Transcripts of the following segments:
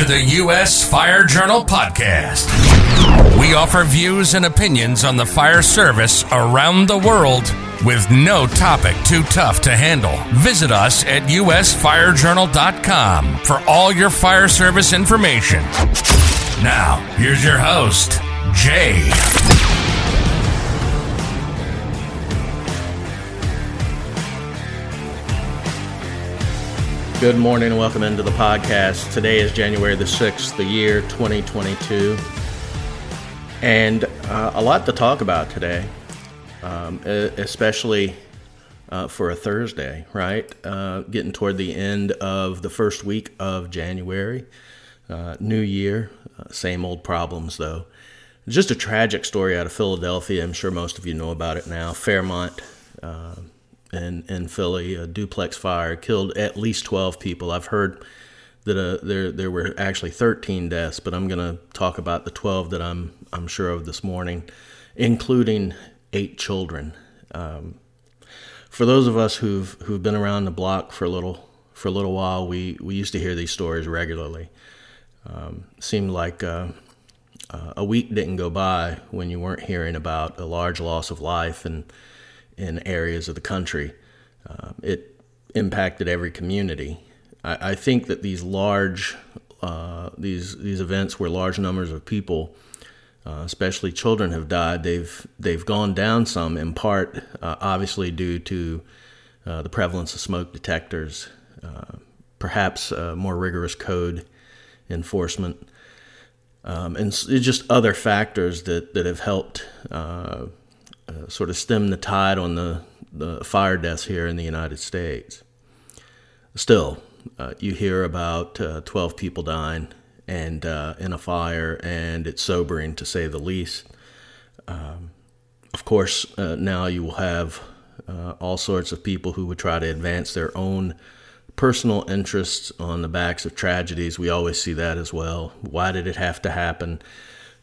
to the U.S. Fire Journal podcast. We offer views and opinions on the fire service around the world with no topic too tough to handle. Visit us at usfirejournal.com for all your fire service information. Now, here's your host, Jay. Good morning and welcome into the podcast. Today is January the 6th, the year 2022. And uh, a lot to talk about today, um, especially uh, for a Thursday, right? Uh, getting toward the end of the first week of January. Uh, new year, uh, same old problems though. Just a tragic story out of Philadelphia. I'm sure most of you know about it now. Fairmount uh, in, in Philly, a duplex fire killed at least 12 people. I've heard that uh, there there were actually 13 deaths, but I'm going to talk about the 12 that I'm I'm sure of this morning, including eight children. Um, for those of us who've who've been around the block for a little for a little while, we we used to hear these stories regularly. Um, seemed like uh, uh, a week didn't go by when you weren't hearing about a large loss of life and in areas of the country. Uh, it impacted every community. I, I think that these large uh, these these events where large numbers of people, uh, especially children, have died, they've they've gone down some in part, uh, obviously due to uh, the prevalence of smoke detectors, uh, perhaps more rigorous code enforcement, um, and just other factors that that have helped uh, sort of stem the tide on the, the fire deaths here in the United States. Still, uh, you hear about uh, 12 people dying and uh, in a fire, and it's sobering to say the least. Um, of course, uh, now you will have all sorts of people who would try to advance their own personal interests on the backs of tragedies. We always see that as well. Why did it have to happen?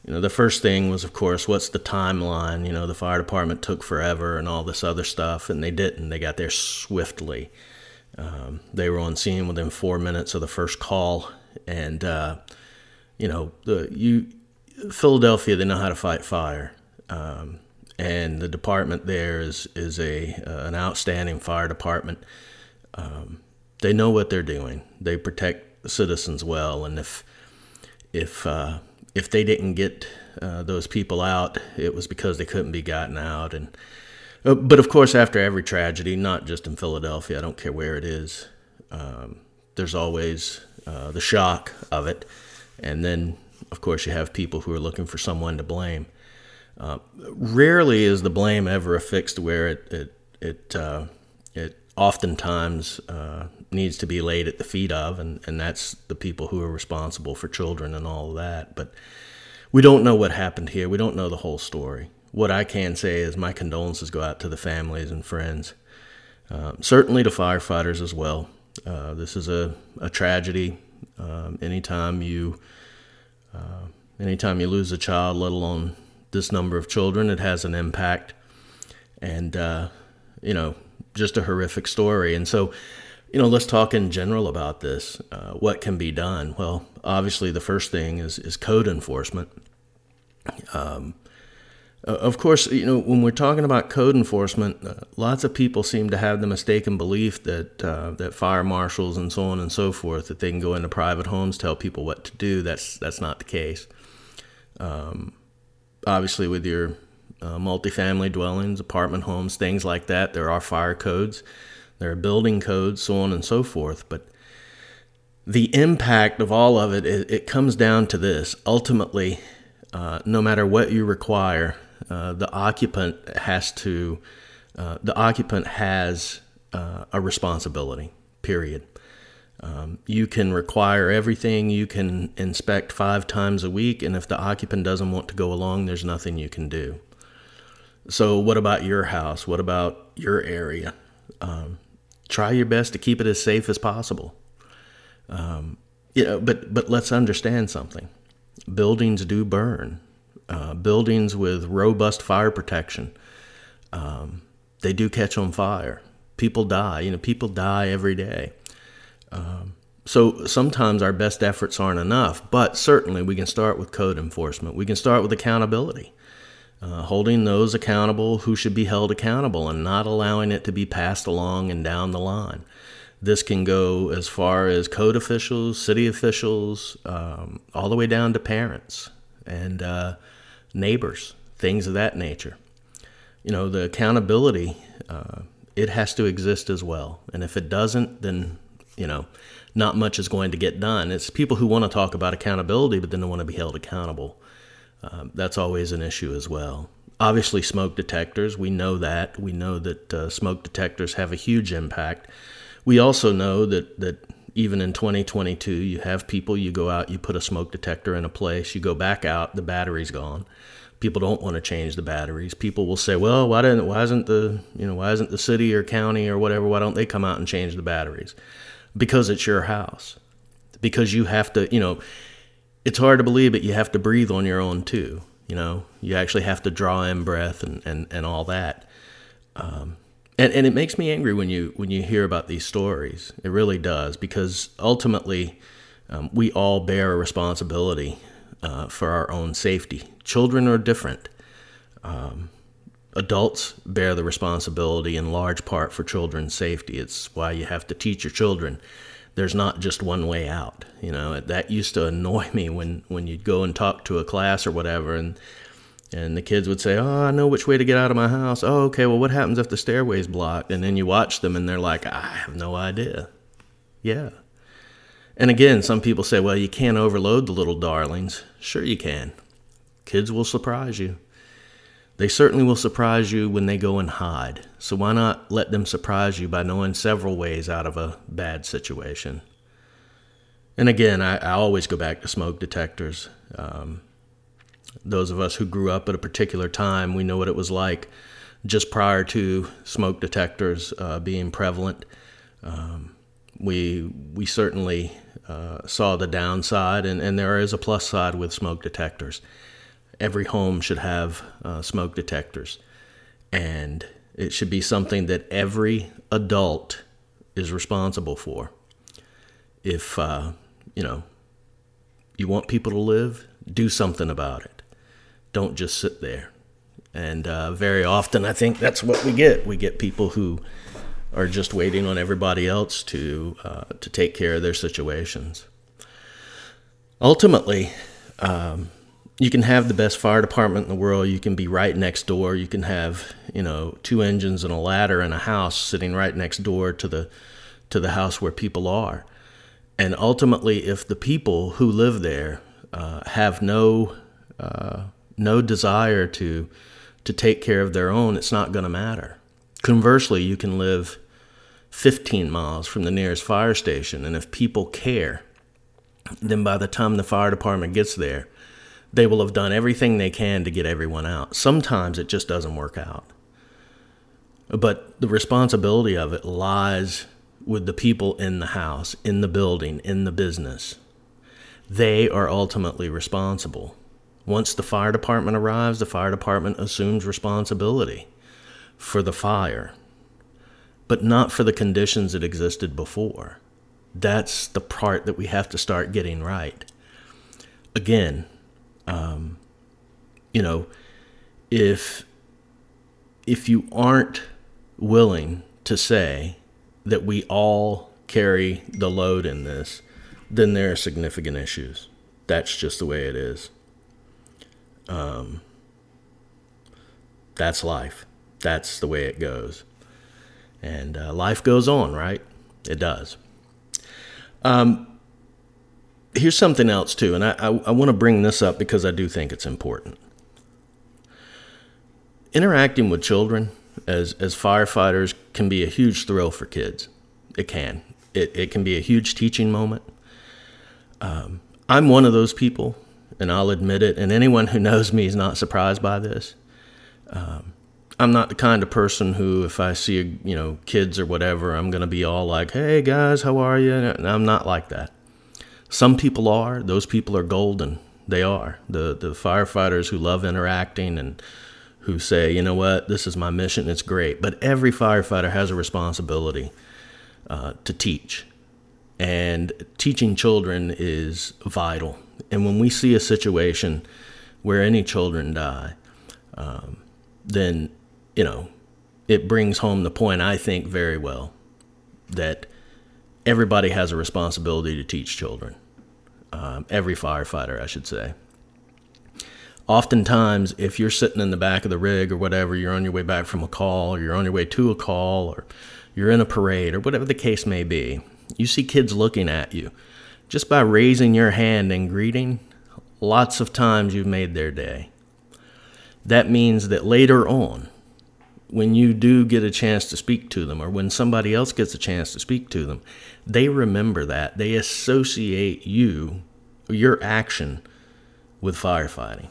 You know, the first thing was, of course, what's the timeline? You know, the fire department took forever and all this other stuff, and they didn't. They got there swiftly. Um, they were on scene within four minutes of the first call, and uh, you know, the you Philadelphia, they know how to fight fire, um, and the department there is is a uh, an outstanding fire department. Um, they know what they're doing. They protect citizens well, and if if uh, if they didn't get uh, those people out, it was because they couldn't be gotten out. And uh, but of course, after every tragedy, not just in Philadelphia, I don't care where it is, um, there's always uh, the shock of it, and then of course you have people who are looking for someone to blame. Uh, rarely is the blame ever affixed where it it it uh, it oftentimes needs to be laid at the feet of, and, and that's the people who are responsible for children and all that. But we don't know what happened here. We don't know the whole story. What I can say is my condolences go out to the families and friends, um, certainly to firefighters as well. Uh, this is a, a tragedy. Um, anytime you uh, anytime you lose a child, let alone this number of children, it has an impact. And uh, you know, just a horrific story. And so, you know, let's talk in general about this. Uh, what can be done? Well, obviously, the first thing is is code enforcement. Um, of course, you know, when we're talking about code enforcement, uh, lots of people seem to have the mistaken belief that uh, that fire marshals and so on and so forth that they can go into private homes tell people what to do. That's that's not the case. Um, obviously, with your uh, multifamily dwellings, apartment homes, things like that. There are fire codes, there are building codes, so on and so forth. But the impact of all of it, it, it comes down to this. Ultimately, uh, no matter what you require, uh, the occupant has to, uh, the occupant has uh, a responsibility, period. Um, you can require everything. You can inspect five times a week, and if the occupant doesn't want to go along, there's nothing you can do. So, what about your house? What about your area? Um, try your best to keep it as safe as possible. Um, you know, but but let's understand something. Buildings do burn. Uh, buildings with robust fire protection, um, they do catch on fire. People die. You know, people die every day. Um, so sometimes our best efforts aren't enough, but certainly we can start with code enforcement. We can start with accountability, uh, holding those accountable who should be held accountable and not allowing it to be passed along and down the line. This can go as far as code officials, city officials, um, all the way down to parents and uh, neighbors, things of that nature. You know, the accountability, uh, it has to exist as well. And if it doesn't, then, you know, not much is going to get done. It's people who want to talk about accountability, but then they want to be held accountable. Um, that's always an issue as well. Obviously, smoke detectors, we know that. We know that uh, smoke detectors have a huge impact. We also know that, that even in 2022, you have people, you go out, you put a smoke detector in a place, you go back out, the battery's gone. People don't want to change the batteries. People will say, "Well, why didn't why isn't the you know why isn't the city or county or whatever why don't they come out and change the batteries?" because it's your house. Because you have to, you know, it's hard to believe but You have to breathe on your own too. You know, you actually have to draw in breath and, and, and all that. Um, and, and it makes me angry when you when you hear about these stories. It really does because ultimately, um, we all bear a responsibility uh, for our own safety. Children are different. Um, adults bear the responsibility in large part for children's safety. It's why you have to teach your children there's not just one way out. You know, that used to annoy me when, when you'd go and talk to a class or whatever and and the kids would say, "Oh, I know which way to get out of my house." "Oh, okay. Well, what happens if the stairway's blocked?" And then you watch them and they're like, "I have no idea." Yeah. And again, some people say, "Well, you can't overload the little darlings." Sure you can. Kids will surprise you. They certainly will surprise you when they go and hide, so why not let them surprise you by knowing several ways out of a bad situation? And again, I, I always go back to smoke detectors. Um, those of us who grew up at a particular time, we know what it was like just prior to smoke detectors uh, being prevalent. Um, we we certainly uh, saw the downside, and, and there is a plus side with smoke detectors every home should have uh, smoke detectors. And it should be something that every adult is responsible for. If, uh, you know, you want people to live, do something about it. Don't just sit there. And uh, very often, I think that's what we get. We get people who are just waiting on everybody else to uh, to take care of their situations. Ultimately, um, you can have the best fire department in the world. You can be right next door. You can have, you know, two engines and a ladder in a house sitting right next door to the to the house where people are. And ultimately, if the people who live there uh, have no uh, no desire to to take care of their own, it's not going to matter. Conversely, you can live 15 miles from the nearest fire station, and if people care, then by the time the fire department gets there, they will have done everything they can to get everyone out. Sometimes it just doesn't work out. But the responsibility of it lies with the people in the house, in the building, in the business. They are ultimately responsible. Once the fire department arrives, the fire department assumes responsibility for the fire, but not for the conditions that existed before. That's the part that we have to start getting right. Again, um, you know, if if you aren't willing to say that we all carry the load in this, then there are significant issues. That's just the way it is. Um, that's life. That's the way it goes. And uh, life goes on, right? It does. Um, here's something else too, and I, I, I want to bring this up because I do think it's important. Interacting with children as as firefighters can be a huge thrill for kids. It can. It it can be a huge teaching moment. Um, I'm one of those people, and I'll admit it. And anyone who knows me is not surprised by this. Um, I'm not the kind of person who, if I see a, you know kids or whatever, I'm gonna be all like, "Hey guys, how are you?" And I'm not like that. Some people are. Those people are golden. They are. The the firefighters who love interacting and who say, you know what, this is my mission. It's great. But every firefighter has a responsibility uh, to teach. And teaching children is vital. And when we see a situation where any children die, um, then, you know, it brings home the point, I think, very well that everybody has a responsibility to teach children. Um, every firefighter, I should say. Oftentimes, if you're sitting in the back of the rig or whatever, you're on your way back from a call, or you're on your way to a call, or you're in a parade, or whatever the case may be, you see kids looking at you. Just by raising your hand and greeting, lots of times you've made their day. That means that later on, when you do get a chance to speak to them, or when somebody else gets a chance to speak to them, they remember that. They associate you, your action, with firefighting.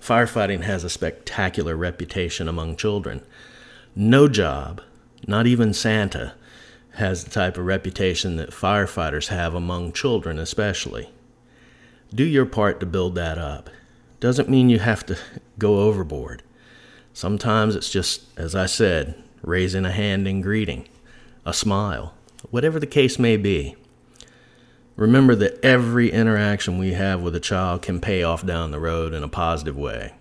Firefighting has a spectacular reputation among children. No job, not even Santa, has the type of reputation that firefighters have among children, especially. Do your part to build that up. Doesn't mean you have to go overboard. Sometimes it's just, as I said, raising a hand in greeting, a smile, whatever the case may be. Remember that every interaction we have with a child can pay off down the road in a positive way.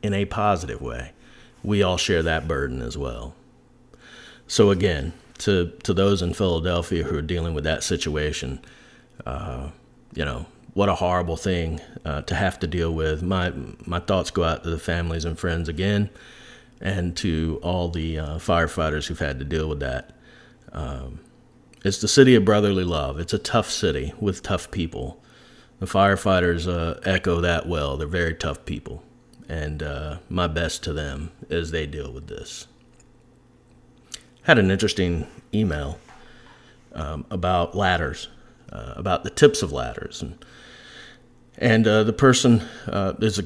In a positive way. We all share that burden as well. So, again, to, to those in Philadelphia who are dealing with that situation, uh, you know, what a horrible thing uh, to have to deal with. My my thoughts go out to the families and friends again, and to all the uh, firefighters who've had to deal with that. Um, it's the city of brotherly love. It's a tough city with tough people. The firefighters uh, echo that well. They're very tough people, and uh, my best to them as they deal with this. Had an interesting email um, about ladders, uh, about the tips of ladders, and and uh, the person uh, is a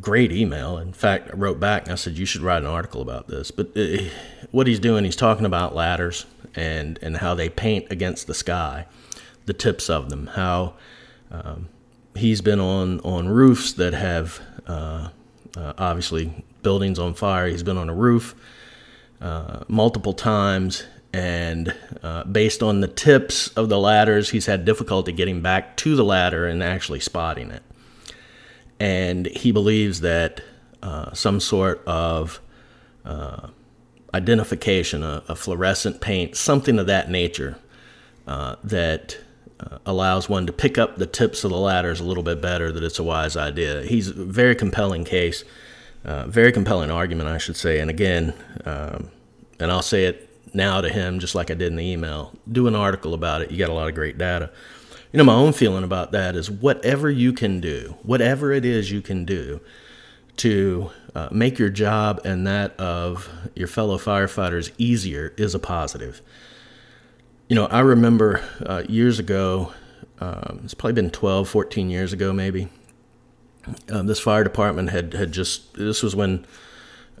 great email. In fact, I wrote back and I said, You should write an article about this. But uh, what he's doing, he's talking about ladders and, and how they paint against the sky, the tips of them, how um, he's been on, on roofs that have uh, uh, obviously buildings on fire. He's been on a roof uh, multiple times and uh, based on the tips of the ladders, he's had difficulty getting back to the ladder and actually spotting it. And he believes that uh, some sort of uh, identification, a, a, fluorescent paint, something of that nature, uh, that uh, allows one to pick up the tips of the ladders a little bit better, that it's a wise idea. He's a very compelling case, uh, very compelling argument, I should say. And again, um, and I'll say it now to him, just like I did in the email. Do an article about it. You got a lot of great data. You know, my own feeling about that is whatever you can do, whatever it is you can do to uh, make your job and that of your fellow firefighters easier is a positive. You know, I remember uh, years ago, um, it's probably been 12, 14 years ago, maybe. Um, this fire department had, had just, this was when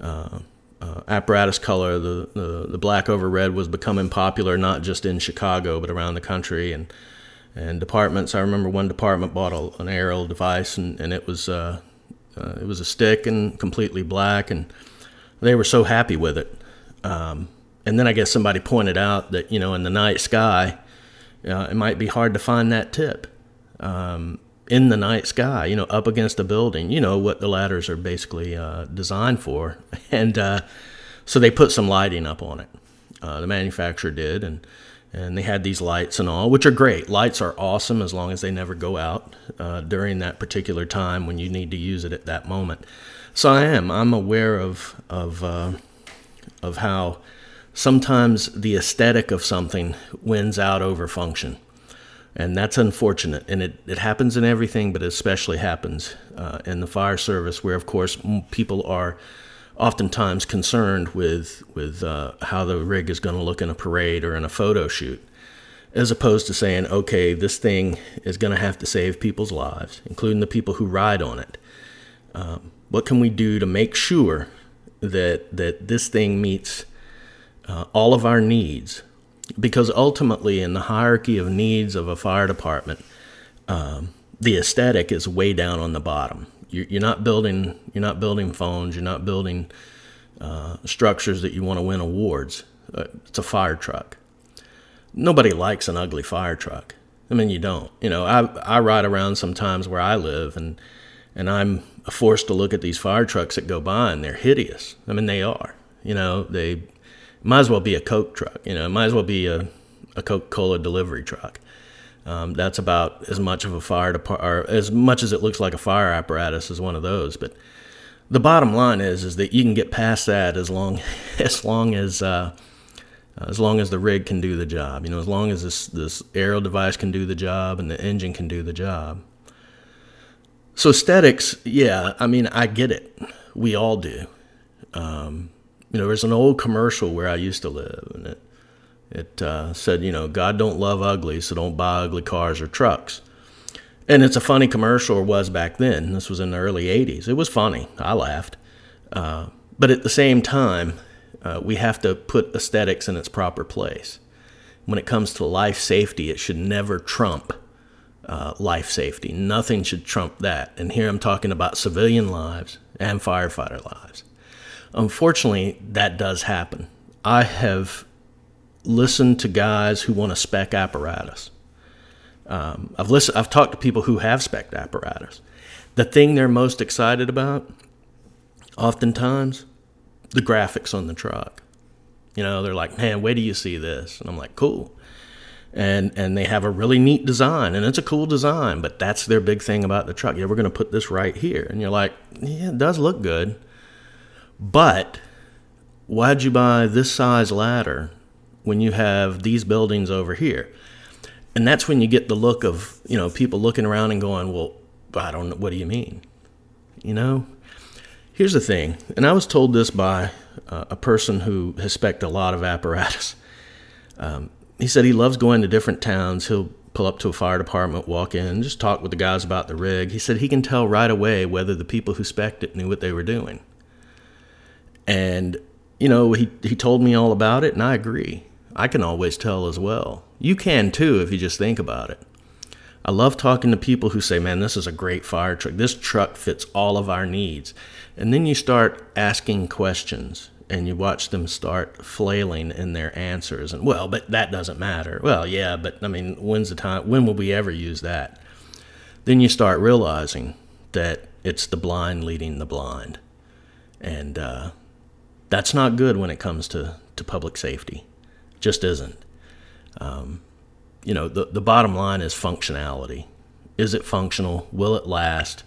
uh, uh, apparatus color, the, the, the black over red, was becoming popular not just in Chicago but around the country. And and departments, I remember one department bought a, an aerial device, and, and it was uh, uh, it was a stick and completely black, and they were so happy with it. Um, and then I guess somebody pointed out that you know in the night sky, uh, it might be hard to find that tip. Um, in the night sky, you know, up against a building. You know what the ladders are basically uh, designed for, and uh, so they put some lighting up on it. Uh, the manufacturer did, and and they had these lights and all, which are great. Lights are awesome as long as they never go out uh, during that particular time when you need to use it at that moment. So I am. I'm aware of of uh, of how sometimes the aesthetic of something wins out over function and that's unfortunate. And it, it happens in everything, but it especially happens uh, in the fire service, where of course people are oftentimes concerned with with uh, how the rig is going to look in a parade or in a photo shoot, as opposed to saying, okay, this thing is going to have to save people's lives, including the people who ride on it. Um, what can we do to make sure that that this thing meets uh, all of our needs because ultimately in the hierarchy of needs of a fire department um, the aesthetic is way down on the bottom you're, you're, not building you're not building phones you're not building uh, structures that you want to win awards uh, it's a fire truck nobody likes an ugly fire truck. I mean, you don't. You know, I I ride around sometimes where I live, and and I'm forced to look at these fire trucks that go by, and they're hideous. I mean, they are. You know, they might as well be a Coke truck. You know, might as well be a a Coca Cola delivery truck. Um, that's about as much of a fire depart, or as much as it looks like a fire apparatus as one of those. But the bottom line is, is that you can get past that as long, as long as, uh, as long as the rig can do the job. You know, as long as this this aerial device can do the job and the engine can do the job. So aesthetics, yeah, I mean, I get it. We all do. Um, you know, there's an old commercial where I used to live, and it it uh, said, you know, God don't love ugly, so don't buy ugly cars or trucks. And it's a funny commercial, or was back then. This was in the early 80s. It was funny. I laughed. Uh, but at the same time, uh, we have to put aesthetics in its proper place. When it comes to life safety, it should never trump uh, life safety. Nothing should trump that. And here I'm talking about civilian lives and firefighter lives. Unfortunately, that does happen. I have listened to guys who want to spec apparatus. Um, I've listened. I've talked to people who have spec apparatus. The thing they're most excited about, oftentimes, the graphics on the truck. You know, they're like, "Man, wait do you see this?" And I'm like, "Cool." And and they have a really neat design, and it's a cool design. But that's their big thing about the truck. Yeah, we're going to put this right here, and you're like, "Yeah, it does look good." But why'd you buy this size ladder when you have these buildings over here. And that's when you get the look of, you know, people looking around and going, well, I don't know, what do you mean? You know? Here's the thing, and I was told this by uh, a person who has spec a lot of apparatus. Um, he said he loves going to different towns. He'll pull up to a fire department, walk in, just talk with the guys about the rig. He said he can tell right away whether the people who spec'd it knew what they were doing. And, you know, he, he told me all about it, and I agree. I can always tell as well. You can too if you just think about it. I love talking to people who say, man, this is a great fire truck. This truck fits all of our needs. And then you start asking questions and you watch them start flailing in their answers. And, well, but that doesn't matter. Well, yeah, but I mean, when's the time? When will we ever use that? Then you start realizing that it's the blind leading the blind. And uh, that's not good when it comes to, to public safety just isn't. Um, you know, the, the bottom line is functionality. Is it functional? Will it last?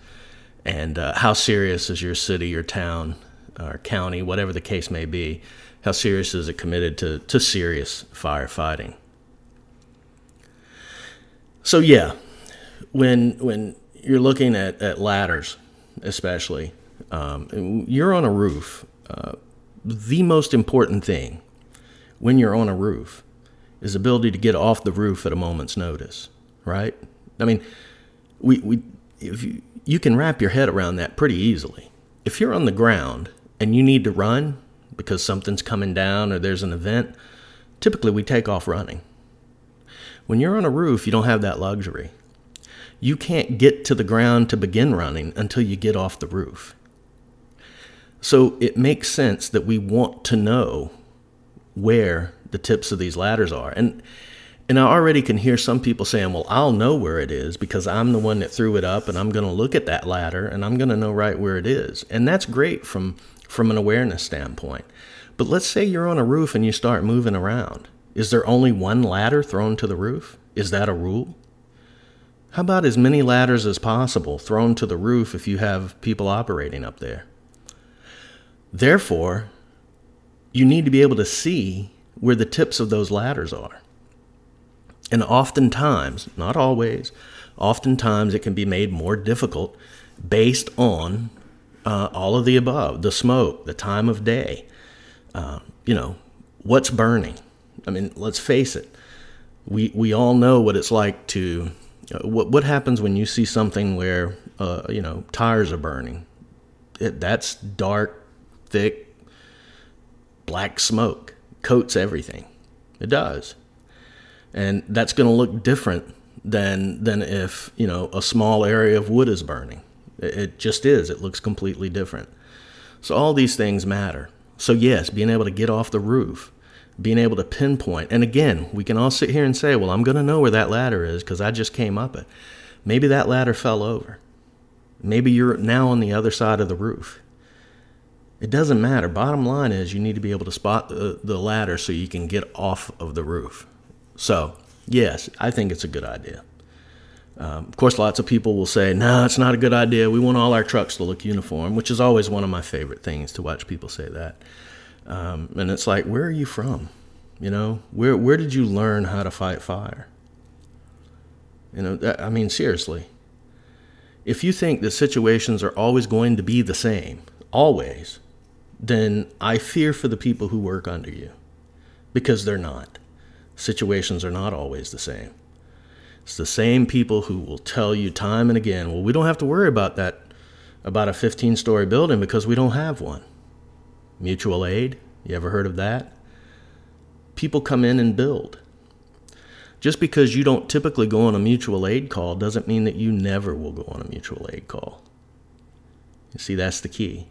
And uh, how serious is your city your town or county, whatever the case may be, how serious is it committed to, to serious firefighting? So, yeah, when, when you're looking at, at ladders, especially, um, you're on a roof. Uh, the most important thing when you're on a roof is ability to get off the roof at a moment's notice, right? I mean, we, we if you, you can wrap your head around that pretty easily. If you're on the ground and you need to run because something's coming down or there's an event, typically we take off running. When you're on a roof, you don't have that luxury. You can't get to the ground to begin running until you get off the roof. So it makes sense that we want to know where the tips of these ladders are. And and I already can hear some people saying, "Well, I'll know where it is because I'm the one that threw it up and I'm going to look at that ladder and I'm going to know right where it is." And that's great from from an awareness standpoint. But let's say you're on a roof and you start moving around. Is there only one ladder thrown to the roof? Is that a rule? How about as many ladders as possible thrown to the roof if you have people operating up there? Therefore, you need to be able to see where the tips of those ladders are. And oftentimes, not always, oftentimes it can be made more difficult based on uh, all of the above the smoke, the time of day, uh, you know, what's burning. I mean, let's face it, we, we all know what it's like to. Uh, what, what happens when you see something where, uh, you know, tires are burning? It, that's dark, thick, black smoke coats everything. It does. And that's going to look different than than if, you know, a small area of wood is burning. It, just is. It looks completely different. So all these things matter. So yes, being able to get off the roof, being able to pinpoint. And again, we can all sit here and say, well, I'm going to know where that ladder is because I just came up it. Maybe that ladder fell over. Maybe you're now on the other side of the roof. It doesn't matter. Bottom line is you need to be able to spot the, the ladder so you can get off of the roof. So, yes, I think it's a good idea. Um, of course, lots of people will say, no, it's not a good idea. We want all our trucks to look uniform, which is always one of my favorite things to watch people say that. Um, and it's like, where are you from? You know, where, where did you learn how to fight fire? You know, I mean, seriously. If you think that situations are always going to be the same, always, then I fear for the people who work under you because they're not. Situations are not always the same. It's the same people who will tell you time and again, well, we don't have to worry about that, about a 15 story building because we don't have one. Mutual aid, you ever heard of that? People come in and build. Just because you don't typically go on a mutual aid call doesn't mean that you never will go on a mutual aid call. You see, that's the key.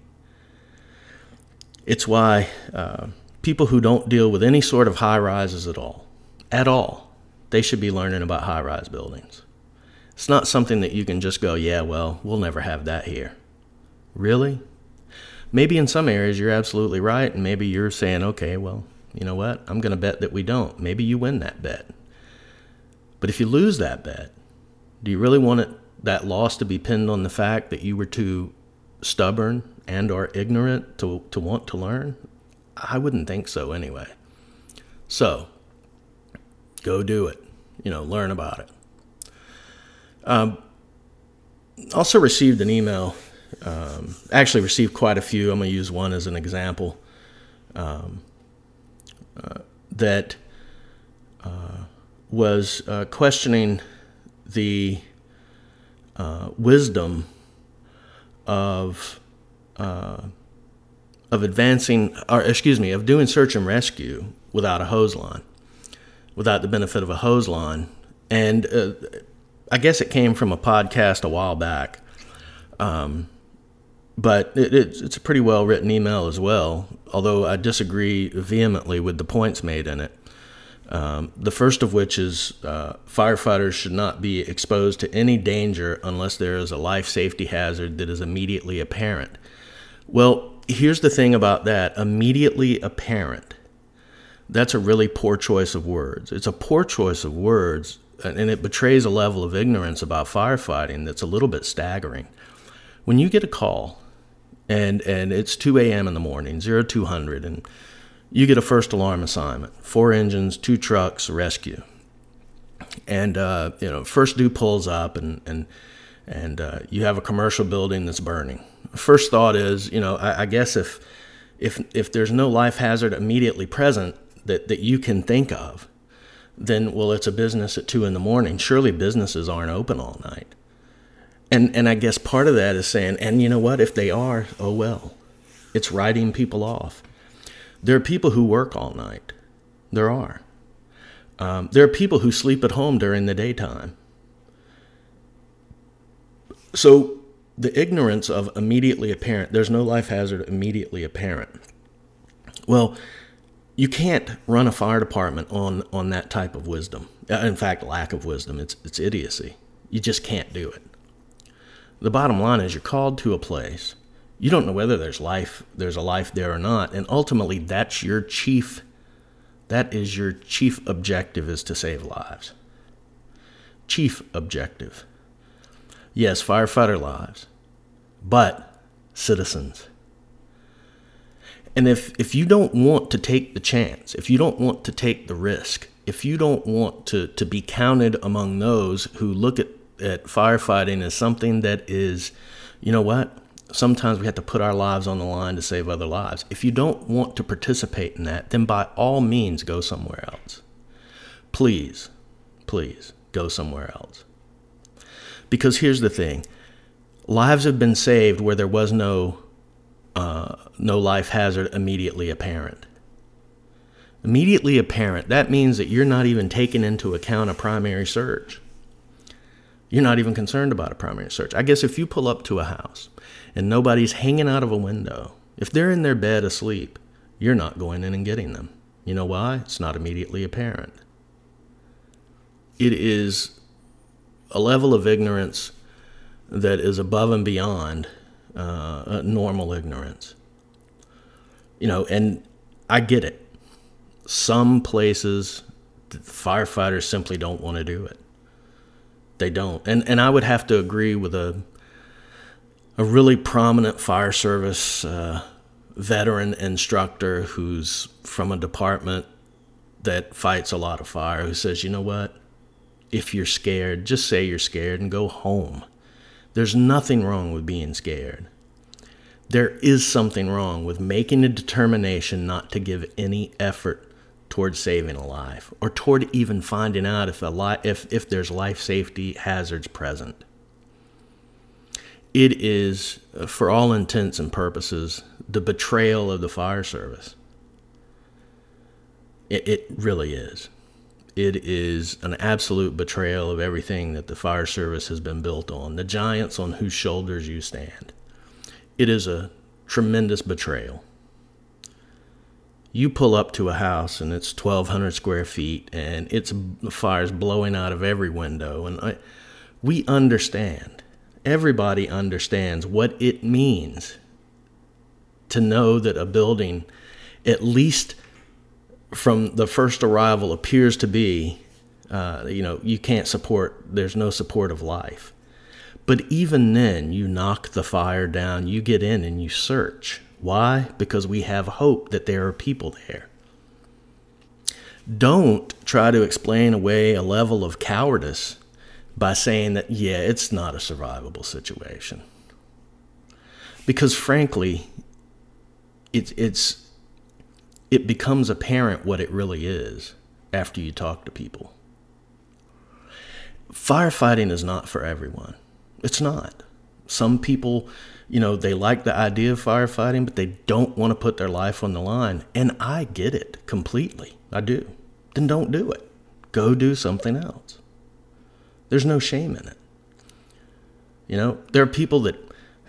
It's why uh, people who don't deal with any sort of high rises at all, at all, they should be learning about high rise buildings. It's not something that you can just go, yeah, well, we'll never have that here. Really? Maybe in some areas you're absolutely right, and maybe you're saying, okay, well, you know what? I'm going to bet that we don't. Maybe you win that bet. But if you lose that bet, do you really want it, that loss to be pinned on the fact that you were too stubborn and or ignorant to, to want to learn? I wouldn't think so anyway. So, go do it. You know, learn about it. Um, also received an email. Um, actually, received quite a few. I'm going to use one as an example. Um, uh, that uh, was uh, questioning the uh, wisdom of uh, of advancing, or excuse me, of doing search and rescue without a hose line, without the benefit of a hose line, and uh, I guess it came from a podcast a while back. Um, but it, it's, it's a pretty well written email as well, although I disagree vehemently with the points made in it. Um, the first of which is uh, firefighters should not be exposed to any danger unless there is a life safety hazard that is immediately apparent. Well, here's the thing about that immediately apparent. That's a really poor choice of words. It's a poor choice of words, and it betrays a level of ignorance about firefighting that's a little bit staggering. When you get a call, and, and it's 2 a.m. in the morning, 0200, and you get a first alarm assignment four engines, two trucks, rescue. And, uh, you know, first due pulls up and, and, and uh, you have a commercial building that's burning. First thought is, you know, I, I guess if, if, if there's no life hazard immediately present that, that you can think of, then, well, it's a business at two in the morning. Surely businesses aren't open all night. And, and I guess part of that is saying, and you know what? If they are, oh well. It's writing people off. There are people who work all night. There are. Um, there are people who sleep at home during the daytime. So the ignorance of immediately apparent, there's no life hazard immediately apparent. Well, you can't run a fire department on, on that type of wisdom. Uh, in fact, lack of wisdom. It's, it's idiocy. You just can't do it. The bottom line is you're called to a place you don't know whether there's life there's a life there or not and ultimately that's your chief that is your chief objective is to save lives chief objective yes firefighter lives but citizens and if if you don't want to take the chance if you don't want to take the risk if you don't want to to be counted among those who look at at firefighting as something that is you know what sometimes we have to put our lives on the line to save other lives. If you don't want to participate in that, then by all means go somewhere else. Please, please go somewhere else. Because here's the thing lives have been saved where there was no, uh, no life hazard immediately apparent. Immediately apparent, that means that you're not even taking into account a primary search. You're not even concerned about a primary search. I guess if you pull up to a house and nobody's hanging out of a window, if they're in their bed asleep, you're not going in and getting them. You know why? It's not immediately apparent. It is a level of ignorance that is above and beyond uh, normal ignorance. You know, and I get it. Some places, firefighters simply don't want to do it. They don't, and and I would have to agree with a a really prominent fire service uh, veteran instructor who's from a department that fights a lot of fire who says, you know what? If you're scared, just say you're scared and go home. There's nothing wrong with being scared. There is something wrong with making a determination not to give any effort towards saving a life or toward even finding out if, a li- if, if there's life safety hazards present. It is, uh, for all intents and purposes, the betrayal of the fire service. It, it really is. It is an absolute betrayal of everything that the fire service has been built on, the giants on whose shoulders you stand. It is a tremendous betrayal. You pull up to a house and it's 1,200 square feet and it's fire's blowing out of every window. And I, we understand, everybody understands what it means to know that a building, at least from the first arrival, appears to be, uh, you know, you can't support, there's no support of life. But even then, you knock the fire down, you get in and you search. Why? Because we have hope that there are people there. Don't try to explain away a level of cowardice by saying that, yeah, it's not a survivable situation. Because frankly, it's it's it becomes apparent what it really is after you talk to people. Firefighting is not for everyone. It's not. Some people, you know, they like the idea of firefighting, but they don't want to put their life on the line. And I get it completely. I do. Then don't do it. Go do something else. There's no shame in it. You know, there are people that,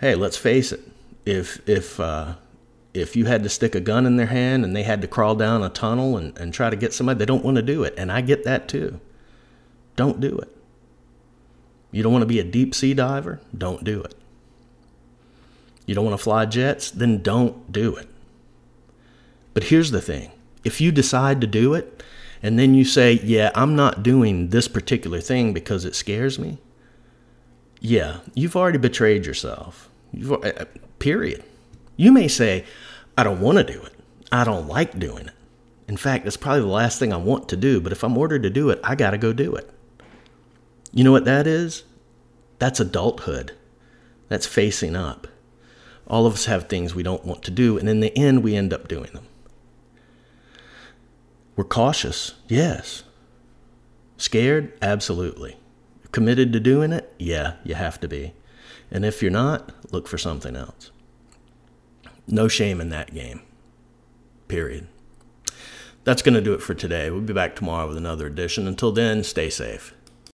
hey, let's face it. If if uh, if you had to stick a gun in their hand and they had to crawl down a tunnel and, and try to get somebody, they don't want to do it. And I get that too. Don't do it. You don't want to be a deep sea diver? Don't do it. You don't want to fly jets? Then don't do it. But here's the thing if you decide to do it, and then you say, Yeah, I'm not doing this particular thing because it scares me, yeah, you've already betrayed yourself. You've, uh, period. You may say, I don't want to do it. I don't like doing it. In fact, it's probably the last thing I want to do, but if I'm ordered to do it, I got to go do it. You know what that is? That's adulthood. That's facing up. All of us have things we don't want to do, and in the end, we end up doing them. We're cautious, yes. Scared? Absolutely. Committed to doing it? Yeah, you have to be. And if you're not, look for something else. No shame in that game. Period. That's going to do it for today. We'll be back tomorrow with another edition. Until then, stay safe.